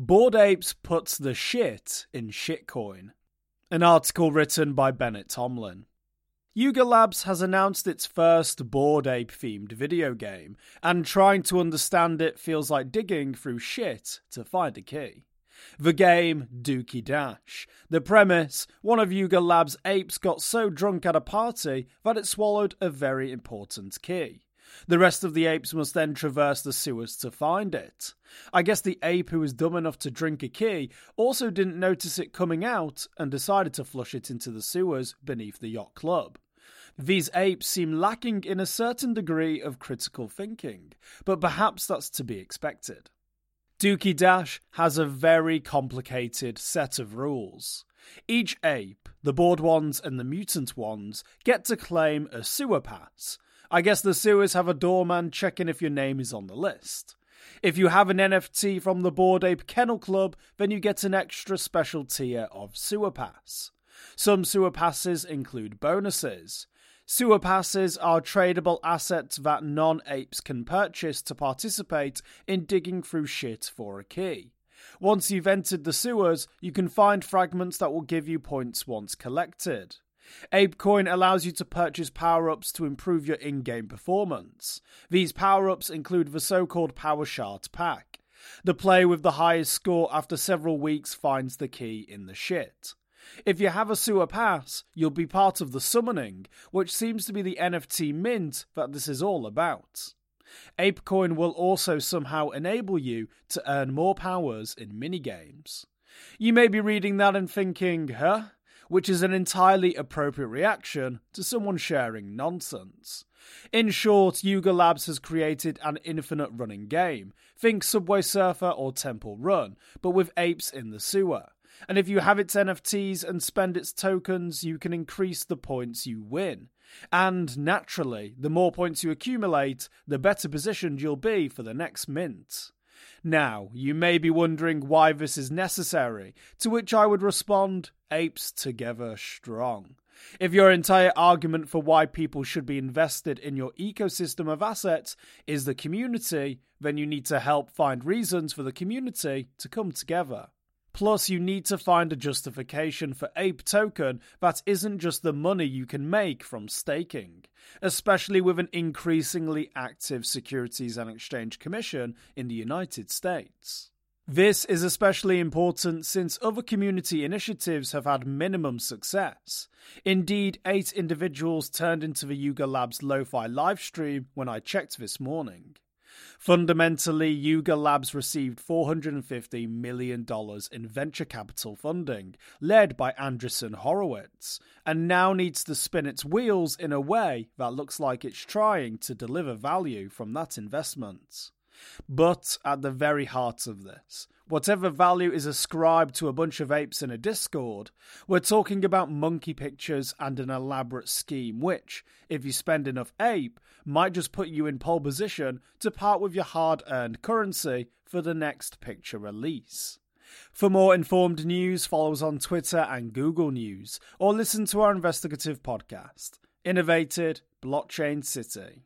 Bored Apes puts the shit in shitcoin. An article written by Bennett Tomlin. Yuga Labs has announced its first Bored Ape themed video game, and trying to understand it feels like digging through shit to find a key. The game, Dookey Dash. The premise one of Yuga Labs' apes got so drunk at a party that it swallowed a very important key. The rest of the apes must then traverse the sewers to find it. I guess the ape who was dumb enough to drink a key also didn't notice it coming out and decided to flush it into the sewers beneath the yacht club. These apes seem lacking in a certain degree of critical thinking, but perhaps that's to be expected. Dookey Dash has a very complicated set of rules. Each ape, the bored ones and the mutant ones, get to claim a sewer pass. I guess the sewers have a doorman checking if your name is on the list. If you have an NFT from the Bored Ape Kennel Club, then you get an extra special tier of sewer pass. Some sewer passes include bonuses. Sewer passes are tradable assets that non apes can purchase to participate in digging through shit for a key. Once you've entered the sewers, you can find fragments that will give you points once collected. ApeCoin allows you to purchase power ups to improve your in game performance. These power ups include the so called Power Shard Pack. The player with the highest score after several weeks finds the key in the shit. If you have a sewer pass, you'll be part of the summoning, which seems to be the NFT mint that this is all about. ApeCoin will also somehow enable you to earn more powers in minigames. You may be reading that and thinking, huh? Which is an entirely appropriate reaction to someone sharing nonsense. In short, Yuga Labs has created an infinite running game. Think Subway Surfer or Temple Run, but with apes in the sewer. And if you have its NFTs and spend its tokens, you can increase the points you win. And naturally, the more points you accumulate, the better positioned you'll be for the next mint. Now, you may be wondering why this is necessary, to which I would respond apes together strong. If your entire argument for why people should be invested in your ecosystem of assets is the community, then you need to help find reasons for the community to come together. Plus, you need to find a justification for Ape Token that isn't just the money you can make from staking, especially with an increasingly active Securities and Exchange Commission in the United States. This is especially important since other community initiatives have had minimum success. Indeed, eight individuals turned into the Yuga Labs Lo-Fi livestream when I checked this morning. Fundamentally, Yuga Labs received $450 million in venture capital funding, led by Andreessen Horowitz, and now needs to spin its wheels in a way that looks like it's trying to deliver value from that investment. But at the very heart of this, whatever value is ascribed to a bunch of apes in a Discord, we're talking about monkey pictures and an elaborate scheme which, if you spend enough ape, might just put you in pole position to part with your hard earned currency for the next picture release. For more informed news, follow us on Twitter and Google News, or listen to our investigative podcast, Innovated Blockchain City.